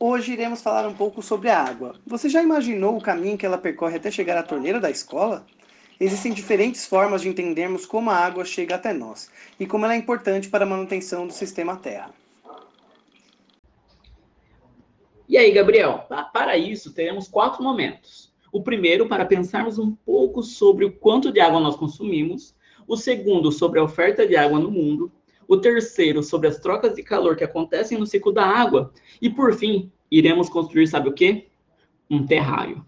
Hoje iremos falar um pouco sobre a água. Você já imaginou o caminho que ela percorre até chegar à torneira da escola? Existem diferentes formas de entendermos como a água chega até nós e como ela é importante para a manutenção do sistema Terra. E aí, Gabriel? Para isso, teremos quatro momentos. O primeiro, para pensarmos um pouco sobre o quanto de água nós consumimos. O segundo, sobre a oferta de água no mundo o terceiro sobre as trocas de calor que acontecem no ciclo da água, e por fim, iremos construir, sabe o quê? Um terrário.